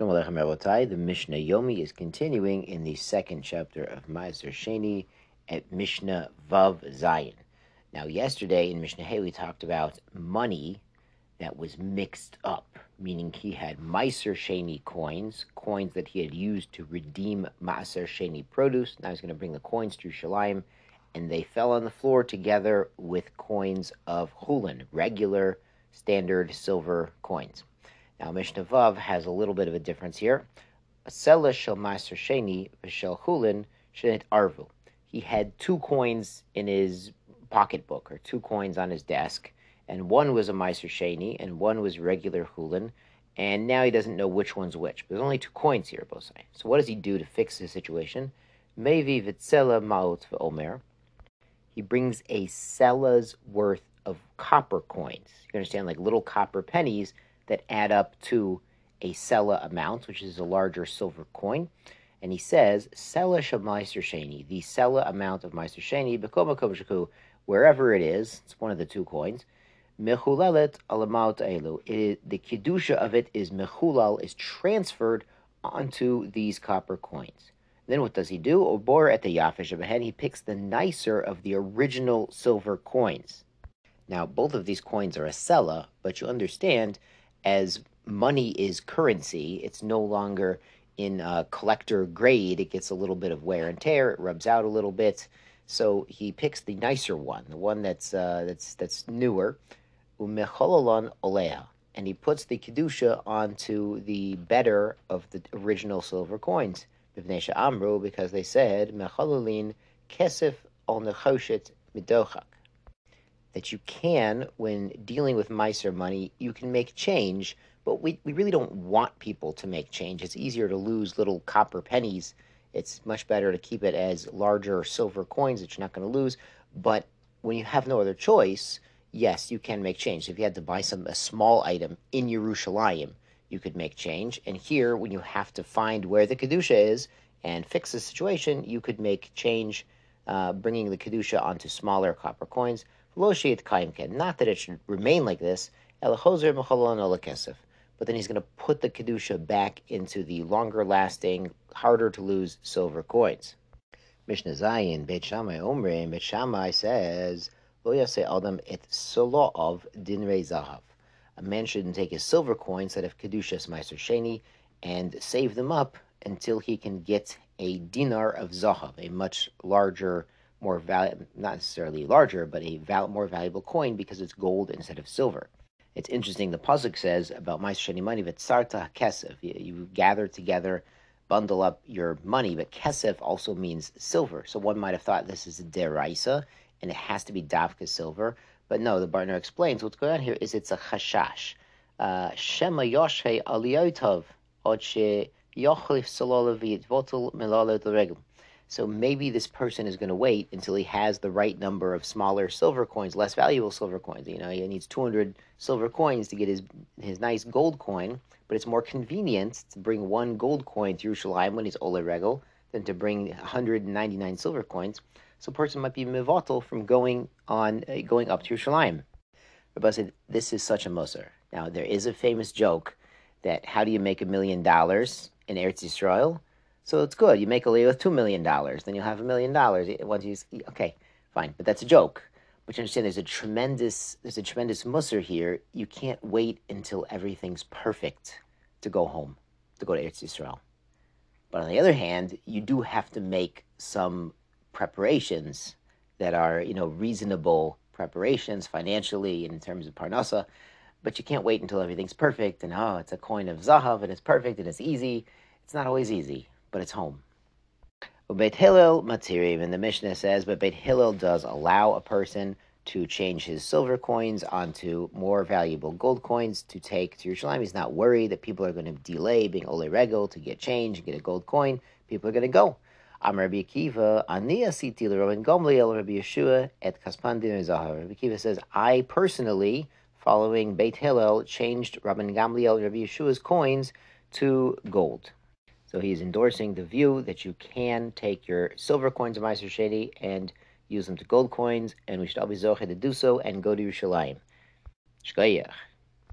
The Mishnah Yomi is continuing in the second chapter of Maaser Sheni at Mishnah Vav Zayin. Now, yesterday in Mishnah Hay we talked about money that was mixed up, meaning he had Maaser Sheni coins, coins that he had used to redeem Maaser Sheni produce. Now he's going to bring the coins to Shalim, and they fell on the floor together with coins of Hulin, regular, standard silver coins. Now, Mishnah Vav has a little bit of a difference here. Asela shel Maaser Sheni v'shel Hulin shenit arvu. He had two coins in his pocketbook, or two coins on his desk, and one was a Maaser Sheni, and one was regular Hulin, and now he doesn't know which one's which. But there's only two coins here, Bosai. So what does he do to fix the situation? Mevi v'tzela maot v'omer. He brings a sela's worth of copper coins. You understand, like little copper pennies that add up to a sella amount, which is a larger silver coin. And he says, Sela Maaser Sheni, the sela amount of Maaser Sheni, Bekoma wherever it is, it's one of the two coins, Mechulalet Alamaut Elu. The Kedusha of it is Mechulal, is transferred onto these copper coins. Then what does he do? Obor at the Yafish of he picks the nicer of the original silver coins. Now, both of these coins are a sela, but you understand as money is currency, it's no longer in a collector grade. It gets a little bit of wear and tear. It rubs out a little bit. So he picks the nicer one, the one that's uh, that's that's newer, umechololon oleha, and he puts the kedusha onto the better of the original silver coins. Amru, because they said mechololin kesef ol nechoshet midochak that you can, when dealing with miser money, you can make change, but we, we really don't want people to make change. It's easier to lose little copper pennies. It's much better to keep it as larger silver coins that you're not going to lose. But when you have no other choice, yes, you can make change. If you had to buy some a small item in Yerushalayim, you could make change. And here, when you have to find where the kedusha is and fix the situation, you could make change, uh, bringing the kedusha onto smaller copper coins. Not that it should remain like this. But then he's going to put the kedusha back into the longer lasting, harder to lose silver coins. Mishnah Zayin, Beit Shammai Omre, Beit Shammai says, Lo yase adam et solo of dinrei zahav. A man shouldn't take his silver coins that have kedushas meiser sheni and save them up until he can get a dinar of zahav, a much larger more valuable, not necessarily larger, but a val- more valuable coin because it's gold instead of silver. It's interesting. The pasuk says about my sheni money, sarta kesef. You, gather together, bundle up your money, but kesef also means silver. So one might have thought this is a deraisa and it has to be davka silver. But no, the Barner explains what's going on here is it's a chashash. Uh, Shema yoshe aliyotov od she yochlif salolav votel milalot regel. So maybe this person is going to wait until he has the right number of smaller silver coins, less valuable silver coins. You know, he needs 200 silver coins to get his his nice gold coin, but it's more convenient to bring one gold coin through Shalim when he's Ole Regel than to bring 199 silver coins. So a person might be mivatal from going on uh, going up to Yerushalayim. Rabbi said, this is such a moser. Now, there is a famous joke that how do you make a million dollars in Eretz Yisrael? So it's good. You make a deal with two million dollars, then you'll have a million dollars. Once you okay, fine, but that's a joke. But you understand, there's a tremendous, there's a tremendous musser here. You can't wait until everything's perfect to go home, to go to Eretz Yisrael. But on the other hand, you do have to make some preparations that are, you know, reasonable preparations financially in terms of parnasa. But you can't wait until everything's perfect and oh, it's a coin of zahav and it's perfect and it's easy. It's not always easy but it's home. Beit Hillel Matirim, and the Mishnah says, but Beit Hillel does allow a person to change his silver coins onto more valuable gold coins to take to Yerushalayim. He's not worried that people are going to delay being Ole Regel to get change and get a gold coin. People are going to go. Am Rabbi Akiva, Ani asiti l'Rabban Gamliel Rabbi Yehoshua et Kaspandin Zahar. Rabbi Akiva says, I personally, following Beit Hillel, changed Rabban Gamliel Rabbi Yehoshua's coins to gold. So he's endorsing the view that you can take your silver coins of Maaser Sheni and use them to gold coins, and we should all be zoche to do so and go to Yerushalayim. Shkoyach.